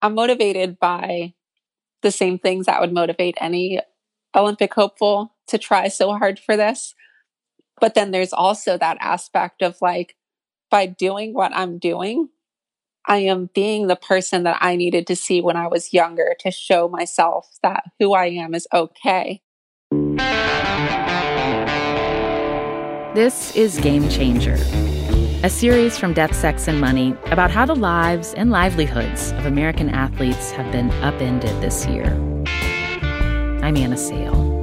I'm motivated by the same things that would motivate any Olympic hopeful to try so hard for this. But then there's also that aspect of like, by doing what I'm doing, I am being the person that I needed to see when I was younger to show myself that who I am is okay. This is Game Changer a series from Death, Sex, and Money about how the lives and livelihoods of American athletes have been upended this year. I'm Anna Sale.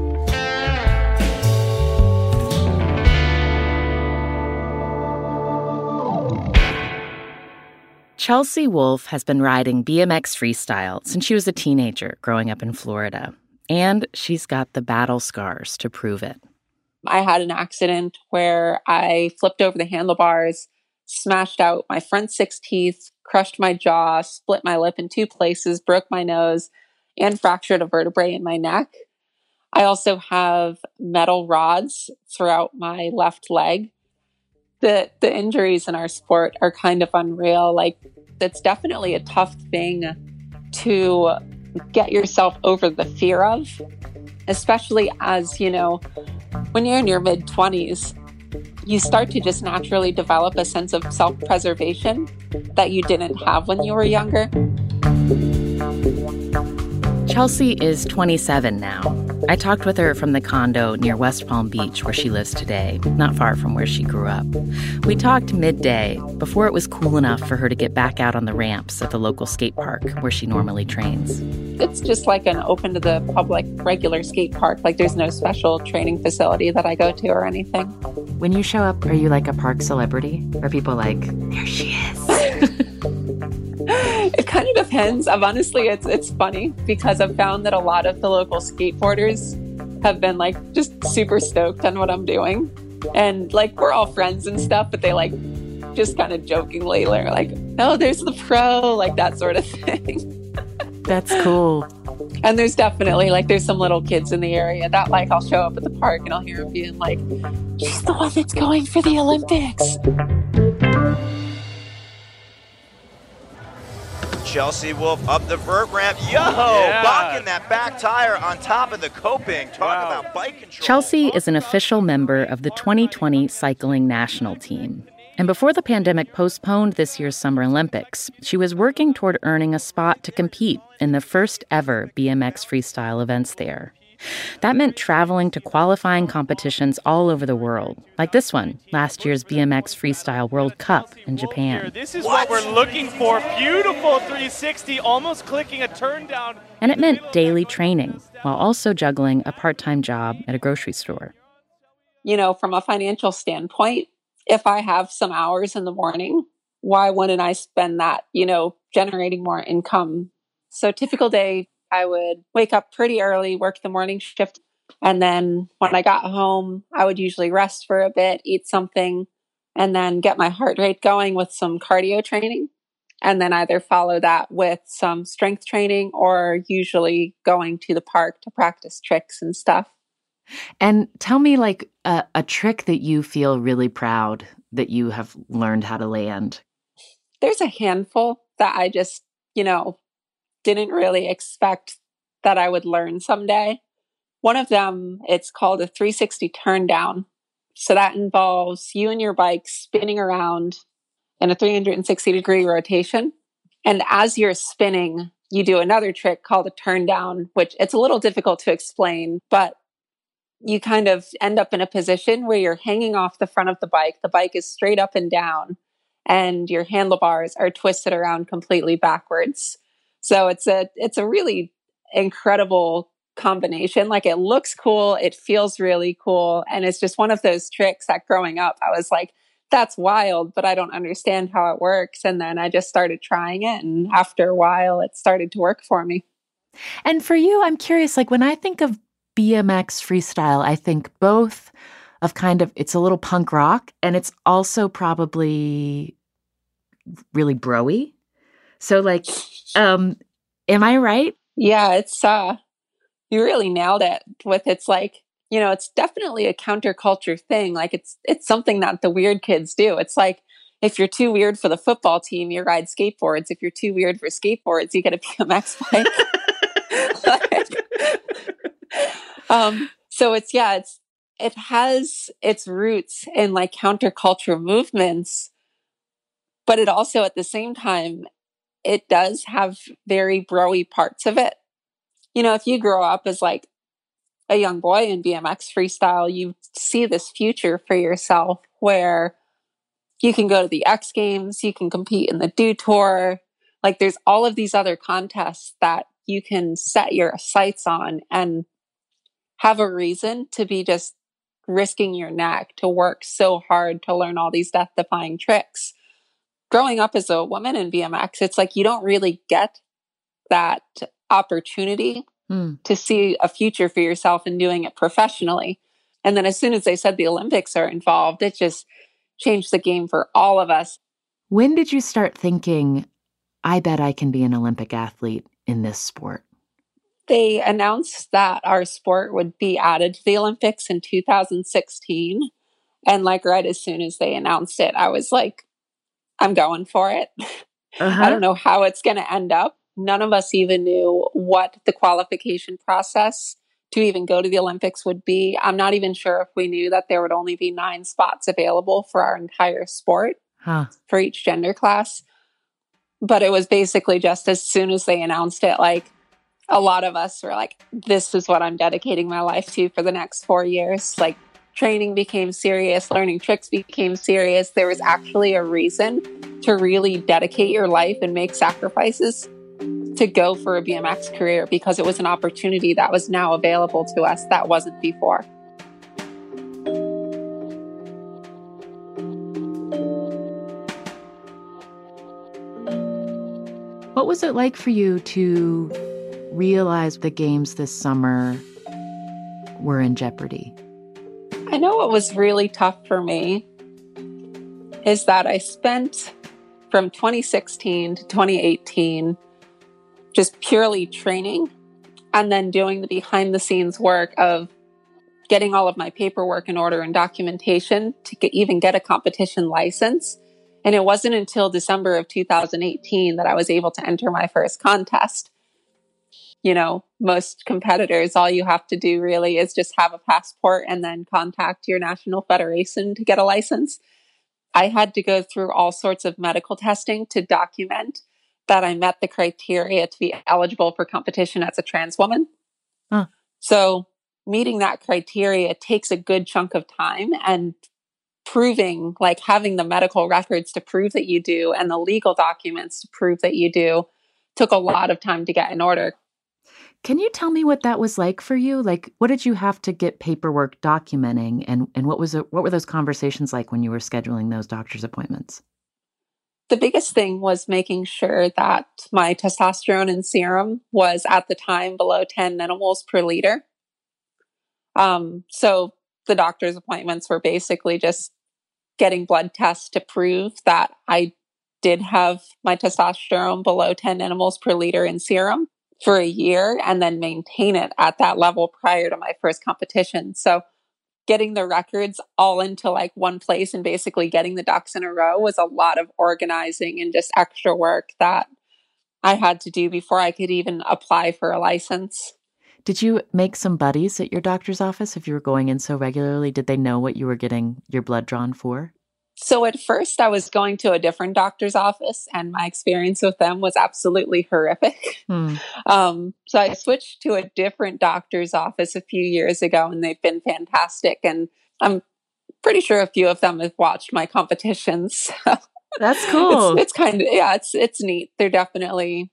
Chelsea Wolfe has been riding BMX freestyle since she was a teenager growing up in Florida, and she's got the battle scars to prove it. I had an accident where I flipped over the handlebars, smashed out my front six teeth, crushed my jaw, split my lip in two places, broke my nose, and fractured a vertebrae in my neck. I also have metal rods throughout my left leg. The the injuries in our sport are kind of unreal. Like it's definitely a tough thing to get yourself over the fear of, especially as, you know, when you're in your mid 20s, you start to just naturally develop a sense of self preservation that you didn't have when you were younger. Chelsea is 27 now. I talked with her from the condo near West Palm Beach where she lives today, not far from where she grew up. We talked midday, before it was cool enough for her to get back out on the ramps at the local skate park where she normally trains. It's just like an open to the public regular skate park. Like there's no special training facility that I go to or anything. When you show up, are you like a park celebrity? Are people like, there she is? It kind of depends. I've honestly, it's it's funny because I've found that a lot of the local skateboarders have been like just super stoked on what I'm doing, and like we're all friends and stuff, but they like just kind of jokingly are like, "Oh, there's the pro," like that sort of thing. That's cool. And there's definitely like there's some little kids in the area that like I'll show up at the park and I'll hear them being like, "She's the one that's going for the Olympics." Chelsea Wolfe up the vert ramp. Yo, yeah. blocking that back tire on top of the coping. Talk wow. about bike control. Chelsea is an official member of the 2020 cycling national team. And before the pandemic postponed this year's Summer Olympics, she was working toward earning a spot to compete in the first ever BMX freestyle events there. That meant traveling to qualifying competitions all over the world, like this one, last year's BMX Freestyle World Cup in Japan. This is what, what we're looking for. Beautiful 360, almost clicking a turn down. And it meant daily training while also juggling a part time job at a grocery store. you know, from a financial standpoint, if I have some hours in the morning, why wouldn't I spend that, you know, generating more income? So, typical day, I would wake up pretty early, work the morning shift. And then when I got home, I would usually rest for a bit, eat something, and then get my heart rate going with some cardio training. And then either follow that with some strength training or usually going to the park to practice tricks and stuff. And tell me, like, a, a trick that you feel really proud that you have learned how to land. There's a handful that I just, you know, didn't really expect that I would learn someday. One of them, it's called a 360 turn down. So that involves you and your bike spinning around in a 360 degree rotation. And as you're spinning, you do another trick called a turn down, which it's a little difficult to explain, but you kind of end up in a position where you're hanging off the front of the bike. The bike is straight up and down, and your handlebars are twisted around completely backwards. So it's a it's a really incredible combination. Like it looks cool, it feels really cool, and it's just one of those tricks that growing up I was like, that's wild, but I don't understand how it works. And then I just started trying it, and after a while, it started to work for me. And for you, I'm curious, like when I think of BMX freestyle, I think both of kind of it's a little punk rock and it's also probably really broy. So like um am I right? Yeah, it's uh you really nailed it with it's like you know it's definitely a counterculture thing like it's it's something that the weird kids do it's like if you're too weird for the football team you ride skateboards if you're too weird for skateboards you get a bmx bike um, so it's yeah, it's it has its roots in like counterculture movements, but it also at the same time it does have very broy parts of it. You know, if you grow up as like a young boy in BMX freestyle, you see this future for yourself where you can go to the X Games, you can compete in the Dew Tour. Like there's all of these other contests that you can set your sights on and have a reason to be just risking your neck to work so hard to learn all these death defying tricks. Growing up as a woman in BMX, it's like you don't really get that opportunity mm. to see a future for yourself in doing it professionally. And then as soon as they said the Olympics are involved, it just changed the game for all of us. When did you start thinking, I bet I can be an Olympic athlete in this sport? they announced that our sport would be added to the Olympics in 2016. And like right as soon as they announced it, I was like, I'm going for it. Uh-huh. I don't know how it's going to end up. None of us even knew what the qualification process to even go to the Olympics would be. I'm not even sure if we knew that there would only be nine spots available for our entire sport huh. for each gender class. But it was basically just as soon as they announced it, like, a lot of us were like, this is what I'm dedicating my life to for the next four years. Like, training became serious, learning tricks became serious. There was actually a reason to really dedicate your life and make sacrifices to go for a BMX career because it was an opportunity that was now available to us that wasn't before. What was it like for you to realize the games this summer were in jeopardy? I know what was really tough for me is that I spent from 2016 to 2018 just purely training and then doing the behind the scenes work of getting all of my paperwork in order and documentation to get, even get a competition license. And it wasn't until December of 2018 that I was able to enter my first contest you know, most competitors, all you have to do really is just have a passport and then contact your national federation to get a license. I had to go through all sorts of medical testing to document that I met the criteria to be eligible for competition as a trans woman. Huh. So, meeting that criteria takes a good chunk of time and proving, like having the medical records to prove that you do and the legal documents to prove that you do, took a lot of time to get in order Can you tell me what that was like for you? Like, what did you have to get paperwork documenting, and and what was it, what were those conversations like when you were scheduling those doctor's appointments? The biggest thing was making sure that my testosterone in serum was at the time below 10 nanomoles per liter. Um, so the doctor's appointments were basically just getting blood tests to prove that I did have my testosterone below 10 nanomoles per liter in serum for a year and then maintain it at that level prior to my first competition. So getting the records all into like one place and basically getting the ducks in a row was a lot of organizing and just extra work that I had to do before I could even apply for a license. Did you make some buddies at your doctor's office if you were going in so regularly? Did they know what you were getting your blood drawn for? So at first, I was going to a different doctor's office, and my experience with them was absolutely horrific. Hmm. Um, so I switched to a different doctor's office a few years ago, and they've been fantastic. And I'm pretty sure a few of them have watched my competitions. That's cool. it's, it's kind of yeah, it's it's neat. They're definitely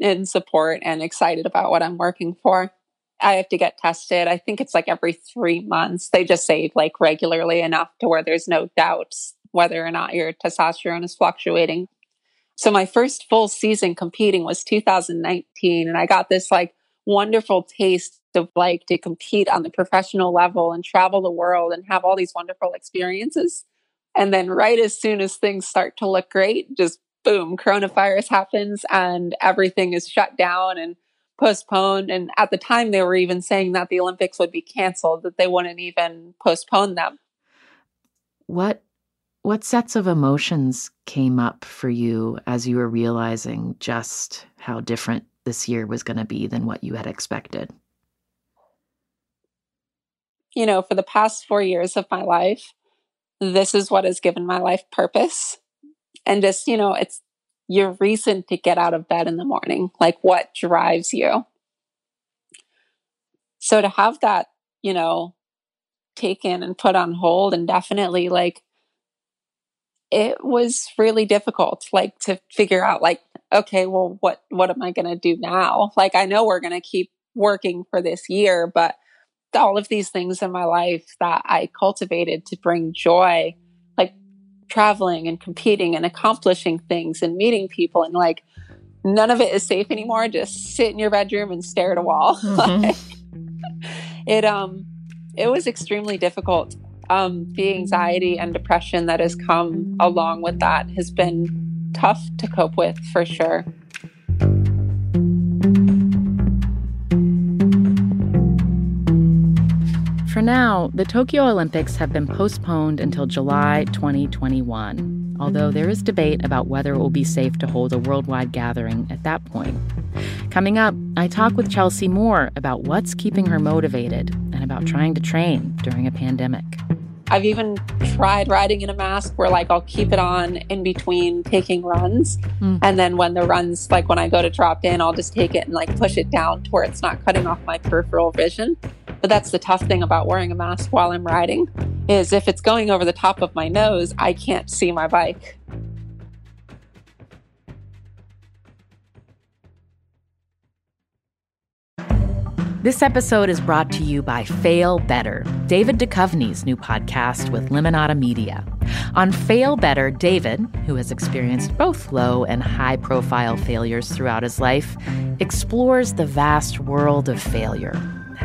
in support and excited about what I'm working for. I have to get tested. I think it's like every three months. They just say like regularly enough to where there's no doubts whether or not your testosterone is fluctuating. So my first full season competing was 2019 and I got this like wonderful taste of like to compete on the professional level and travel the world and have all these wonderful experiences. And then right as soon as things start to look great, just boom, coronavirus happens and everything is shut down and postponed. And at the time, they were even saying that the Olympics would be canceled, that they wouldn't even postpone them. What what sets of emotions came up for you as you were realizing just how different this year was going to be than what you had expected? You know, for the past four years of my life, this is what has given my life purpose. And just, you know, it's your reason to get out of bed in the morning, like what drives you. So to have that, you know, taken and put on hold and definitely like it was really difficult like to figure out like okay well what what am i going to do now like i know we're going to keep working for this year but all of these things in my life that i cultivated to bring joy traveling and competing and accomplishing things and meeting people and like none of it is safe anymore. Just sit in your bedroom and stare at a wall. Mm-hmm. it um it was extremely difficult. Um the anxiety and depression that has come along with that has been tough to cope with for sure For now, the Tokyo Olympics have been postponed until July 2021, although there is debate about whether it will be safe to hold a worldwide gathering at that point. Coming up, I talk with Chelsea more about what's keeping her motivated and about trying to train during a pandemic. I've even tried riding in a mask where like I'll keep it on in between taking runs. Mm. And then when the runs, like when I go to drop in, I'll just take it and like push it down to where it's not cutting off my peripheral vision. But that's the tough thing about wearing a mask while I'm riding is if it's going over the top of my nose, I can't see my bike. This episode is brought to you by Fail Better, David Duchovny's new podcast with Lemonada Media. On Fail Better, David, who has experienced both low and high profile failures throughout his life, explores the vast world of failure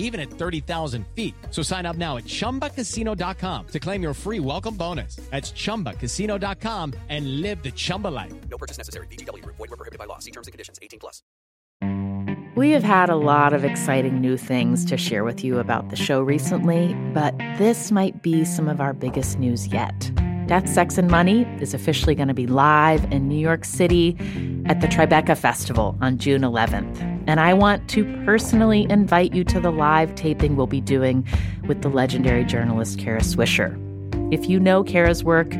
even at 30,000 feet. So sign up now at chumbacasino.com to claim your free welcome bonus. That's chumbacasino.com and live the Chumba life. No purchase necessary. VGW, void, prohibited by law. See terms and conditions 18 plus. We have had a lot of exciting new things to share with you about the show recently, but this might be some of our biggest news yet. Death, Sex, and Money is officially going to be live in New York City at the Tribeca Festival on June 11th. And I want to personally invite you to the live taping we'll be doing with the legendary journalist Kara Swisher. If you know Kara's work,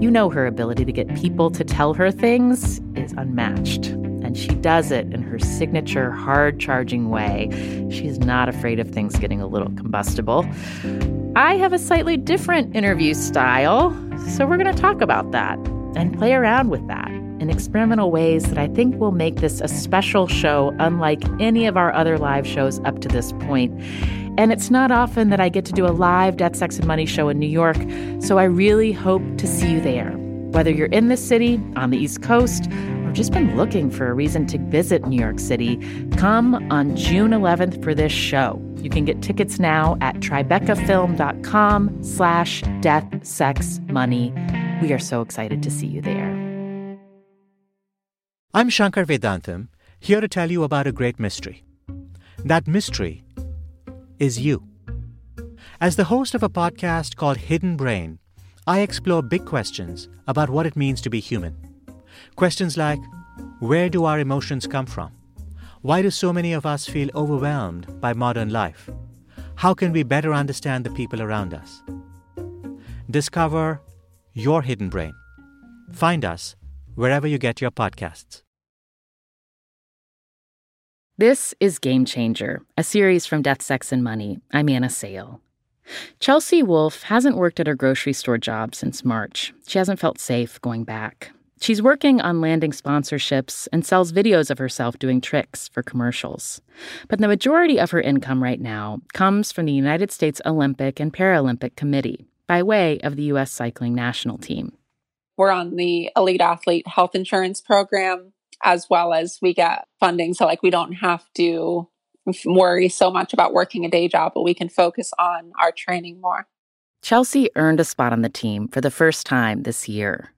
you know her ability to get people to tell her things is unmatched. And she does it in her signature hard charging way. She's not afraid of things getting a little combustible. I have a slightly different interview style, so we're going to talk about that and play around with that in experimental ways that I think will make this a special show unlike any of our other live shows up to this point. And it's not often that I get to do a live Death, Sex, and Money show in New York, so I really hope to see you there. Whether you're in the city, on the East Coast, or just been looking for a reason to visit New York City, come on June 11th for this show. You can get tickets now at tribecafilm.com slash death, sex, money. We are so excited to see you there. I'm Shankar Vedantam, here to tell you about a great mystery. That mystery is you. As the host of a podcast called Hidden Brain, I explore big questions about what it means to be human. Questions like where do our emotions come from? Why do so many of us feel overwhelmed by modern life? How can we better understand the people around us? Discover your hidden brain. Find us wherever you get your podcasts. This is Game Changer, a series from Death, Sex, and Money. I'm Anna Sale. Chelsea Wolfe hasn't worked at her grocery store job since March. She hasn't felt safe going back. She's working on landing sponsorships and sells videos of herself doing tricks for commercials. But the majority of her income right now comes from the United States Olympic and Paralympic Committee by way of the U.S. cycling national team. We're on the elite athlete health insurance program as well as we get funding. So, like, we don't have to worry so much about working a day job, but we can focus on our training more. Chelsea earned a spot on the team for the first time this year.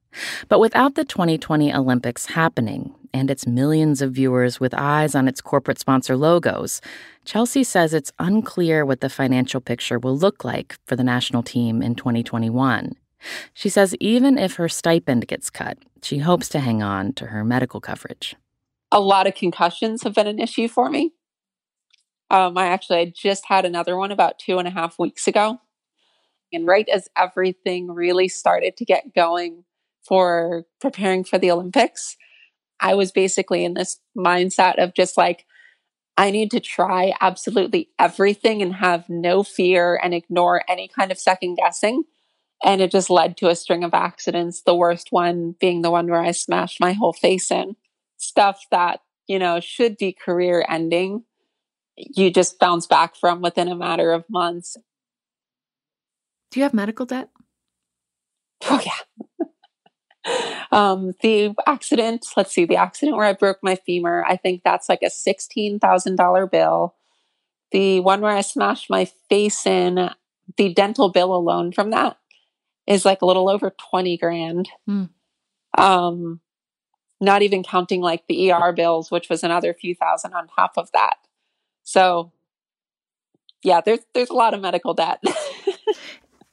But without the 2020 Olympics happening and its millions of viewers with eyes on its corporate sponsor logos, Chelsea says it's unclear what the financial picture will look like for the national team in 2021. She says even if her stipend gets cut, she hopes to hang on to her medical coverage. A lot of concussions have been an issue for me. Um, I actually I just had another one about two and a half weeks ago. And right as everything really started to get going for preparing for the Olympics, I was basically in this mindset of just like, I need to try absolutely everything and have no fear and ignore any kind of second guessing. And it just led to a string of accidents, the worst one being the one where I smashed my whole face in. Stuff that, you know, should be career ending, you just bounce back from within a matter of months. Do you have medical debt? Oh, yeah. um, the accident, let's see, the accident where I broke my femur, I think that's like a $16,000 bill. The one where I smashed my face in, the dental bill alone from that is like a little over 20 grand. Mm. Um, not even counting like the ER bills, which was another few thousand on top of that. So yeah, there's there's a lot of medical debt.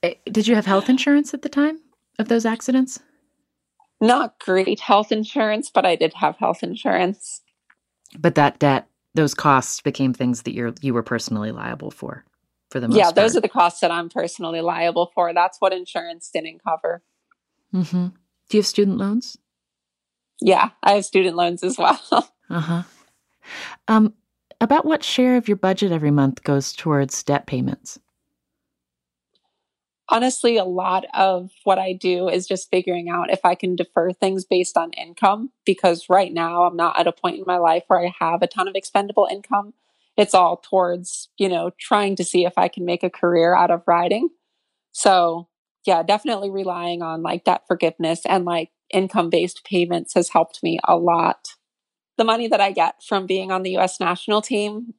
Eh, did you have health insurance at the time of those accidents? Not great health insurance, but I did have health insurance. But that debt, those costs became things that you're you were personally liable for for the most yeah part. those are the costs that i'm personally liable for. That's what insurance didn't cover. Mm-hmm. do you have student loans? Yeah i have student loans as well. Uh-huh. Um about what share of your budget every month goes towards debt payments? Honestly a lot of what i do is just figuring out if i can defer things based on income because right now i'm not at a point in my life where i have a ton of expendable income it's all towards, you know, trying to see if I can make a career out of riding. So, yeah, definitely relying on like debt forgiveness and like income based payments has helped me a lot. The money that I get from being on the US national team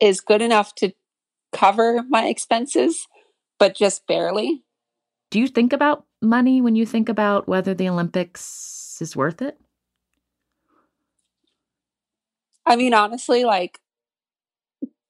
is good enough to cover my expenses, but just barely. Do you think about money when you think about whether the Olympics is worth it? I mean, honestly, like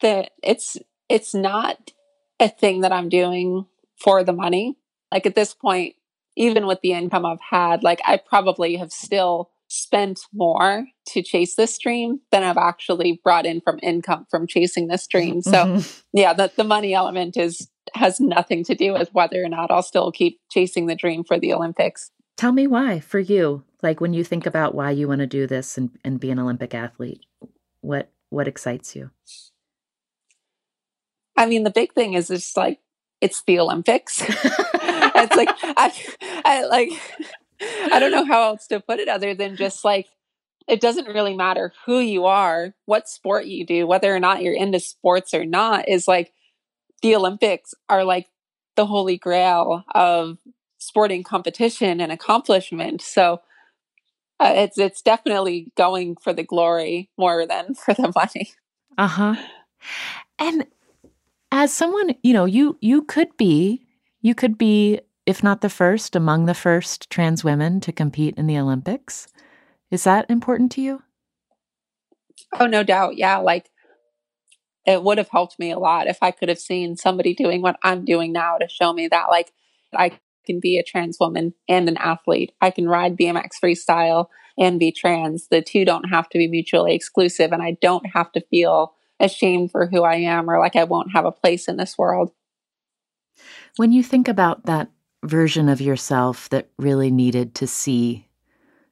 the it's it's not a thing that I'm doing for the money. Like at this point, even with the income I've had, like I probably have still spent more to chase this dream than I've actually brought in from income from chasing this dream. So mm-hmm. yeah, the, the money element is has nothing to do with whether or not I'll still keep chasing the dream for the Olympics. Tell me why for you. Like when you think about why you want to do this and, and be an Olympic athlete, what what excites you? I mean, the big thing is it's like it's the Olympics. it's like I, I like I don't know how else to put it other than just like it doesn't really matter who you are, what sport you do, whether or not you're into sports or not, is like the Olympics are like the holy grail of sporting competition and accomplishment. So uh, it's it's definitely going for the glory more than for the money. Uh huh. And as someone, you know, you you could be you could be if not the first among the first trans women to compete in the Olympics. Is that important to you? Oh, no doubt. Yeah, like it would have helped me a lot if I could have seen somebody doing what I'm doing now to show me that like I can be a trans woman and an athlete. I can ride BMX freestyle and be trans. The two don't have to be mutually exclusive and I don't have to feel ashamed for who I am or like I won't have a place in this world. When you think about that version of yourself that really needed to see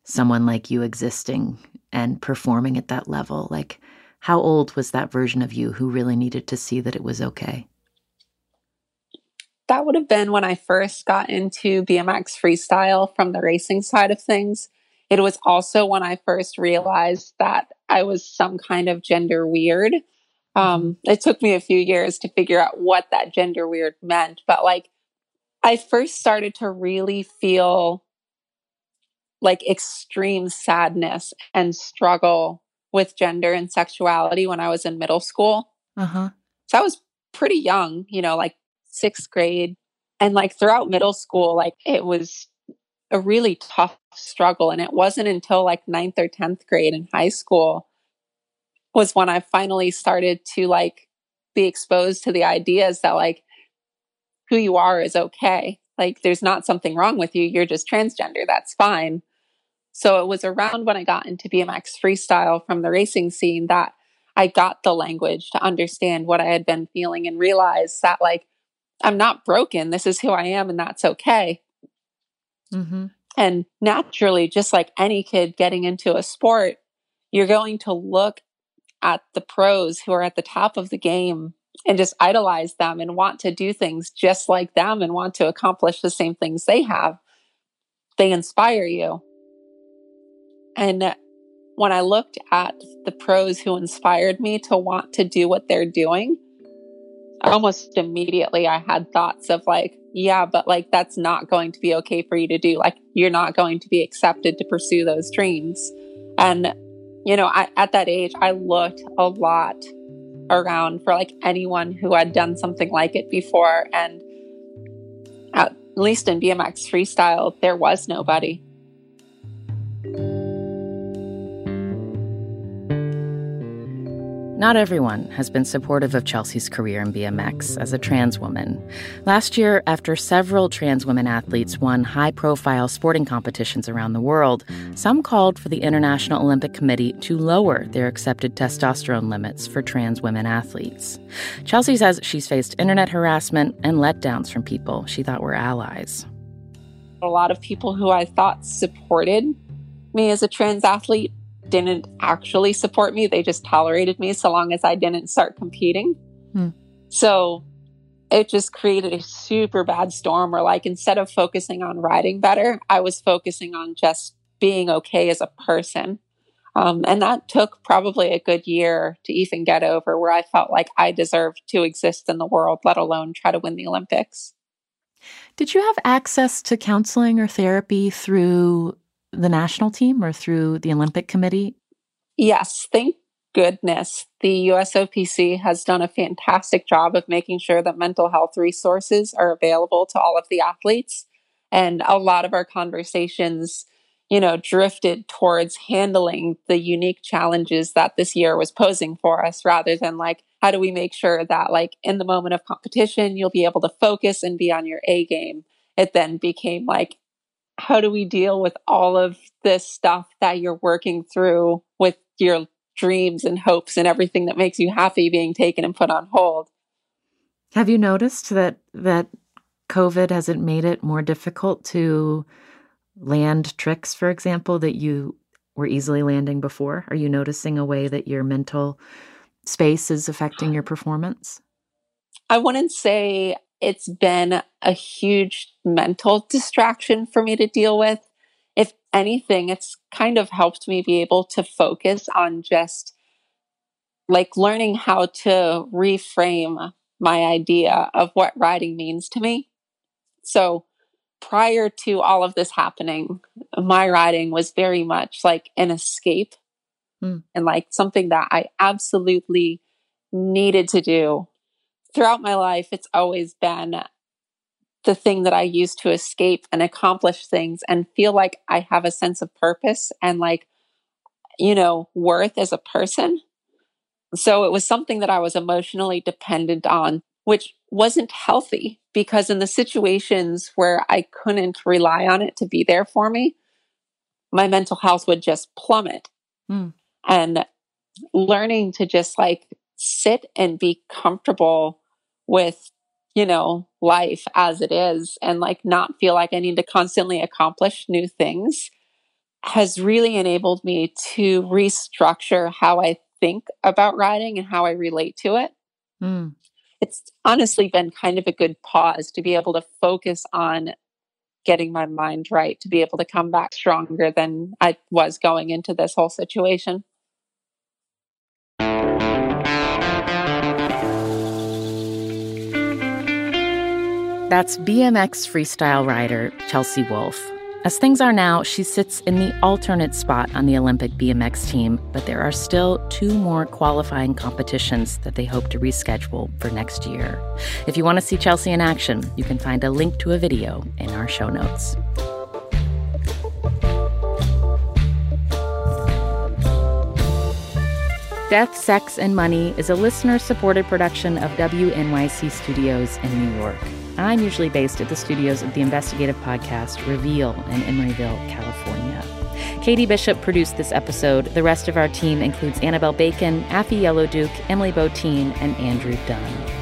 someone like you existing and performing at that level, like how old was that version of you who really needed to see that it was okay? That would have been when I first got into BMX freestyle from the racing side of things. It was also when I first realized that I was some kind of gender weird um, it took me a few years to figure out what that gender weird meant, but like I first started to really feel like extreme sadness and struggle with gender and sexuality when I was in middle school. Uh-huh. So I was pretty young, you know, like sixth grade. And like throughout middle school, like it was a really tough struggle. And it wasn't until like ninth or 10th grade in high school was when I finally started to like be exposed to the ideas that like who you are is okay. Like there's not something wrong with you. You're just transgender. That's fine. So it was around when I got into BMX freestyle from the racing scene that I got the language to understand what I had been feeling and realize that like I'm not broken. This is who I am and that's okay. Mm-hmm. And naturally, just like any kid getting into a sport, you're going to look at the pros who are at the top of the game and just idolize them and want to do things just like them and want to accomplish the same things they have. They inspire you. And when I looked at the pros who inspired me to want to do what they're doing, almost immediately I had thoughts of like, yeah, but like that's not going to be okay for you to do. Like you're not going to be accepted to pursue those dreams. And you know, I, at that age, I looked a lot around for like anyone who had done something like it before. And at least in BMX freestyle, there was nobody. Not everyone has been supportive of Chelsea's career in BMX as a trans woman. Last year, after several trans women athletes won high profile sporting competitions around the world, some called for the International Olympic Committee to lower their accepted testosterone limits for trans women athletes. Chelsea says she's faced internet harassment and letdowns from people she thought were allies. A lot of people who I thought supported me as a trans athlete didn't actually support me. They just tolerated me so long as I didn't start competing. Hmm. So it just created a super bad storm where, like, instead of focusing on riding better, I was focusing on just being okay as a person. Um, and that took probably a good year to even get over where I felt like I deserved to exist in the world, let alone try to win the Olympics. Did you have access to counseling or therapy through the national team or through the Olympic Committee? Yes, thank goodness. The USOPC has done a fantastic job of making sure that mental health resources are available to all of the athletes. And a lot of our conversations you know, drifted towards handling the unique challenges that this year was posing for us rather than like, how do we make sure that like in the moment of competition, you'll be able to focus and be on your A game? It then became like, how do we deal with all of this stuff that you're working through with your dreams and hopes and everything that makes you happy being taken and put on hold? Have you noticed that that COVID hasn't made it more difficult to land tricks, for example, that you were easily landing before? Are you noticing a way that your mental space is affecting your performance? I wouldn't say it's been a huge mental distraction for me to deal with. If anything, it's kind of helped me be able to focus on just like learning how to reframe my idea of what riding means to me. So prior to all of this happening, my riding was very much like an escape mm. and like something that I absolutely needed to do. Throughout my life, it's always been the thing that I use to escape and accomplish things and feel like I have a sense of purpose and like, you know, worth as a person. So it was something that I was emotionally dependent on, which wasn't healthy because in the situations where I couldn't rely on it to be there for me, my mental health would just plummet. Mm. And learning to just like sit and be comfortable with, you know, life as it is and like not feel like I need to constantly accomplish new things has really enabled me to restructure how I think about riding and how I relate to it. Mm it's honestly been kind of a good pause to be able to focus on getting my mind right to be able to come back stronger than I was going into this whole situation. That's BMX freestyle rider Chelsea Wolfe. As things are now, she sits in the alternate spot on the Olympic BMX team, but there are still two more qualifying competitions that they hope to reschedule for next year. If you want to see Chelsea in action, you can find a link to a video in our show notes. Death, Sex, and Money is a listener supported production of WNYC Studios in New York. I'm usually based at the studios of the investigative podcast Reveal in Emeryville, California. Katie Bishop produced this episode. The rest of our team includes Annabelle Bacon, Afi Yellow-Duke, Emily Botein, and Andrew Dunn.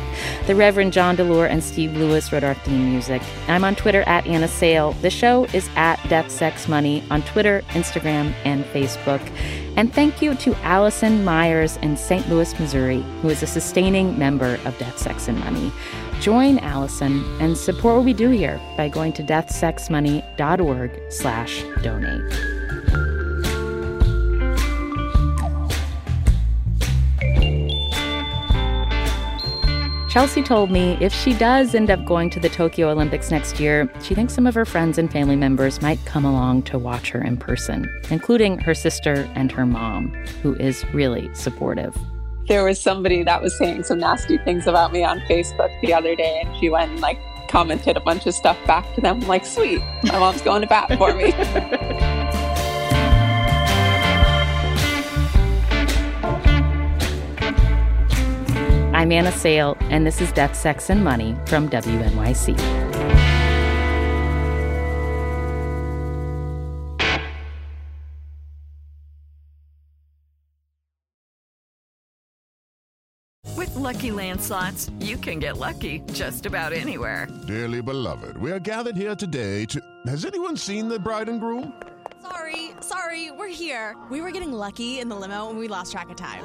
The Reverend John DeLore and Steve Lewis wrote our theme music. I'm on Twitter at Anna Sale. The show is at Death Sex Money on Twitter, Instagram, and Facebook. And thank you to Allison Myers in St. Louis, Missouri, who is a sustaining member of Death, Sex, and Money. Join Allison and support what we do here by going to deathsexmoney.org slash donate. Chelsea told me if she does end up going to the Tokyo Olympics next year, she thinks some of her friends and family members might come along to watch her in person, including her sister and her mom, who is really supportive. There was somebody that was saying some nasty things about me on Facebook the other day, and she went and like commented a bunch of stuff back to them. I'm like, sweet, my mom's going to bat for me. I'm Anna Sale, and this is Death, Sex, and Money from WNYC. With Lucky Land slots, you can get lucky just about anywhere. Dearly beloved, we are gathered here today to. Has anyone seen the bride and groom? Sorry, sorry, we're here. We were getting lucky in the limo and we lost track of time.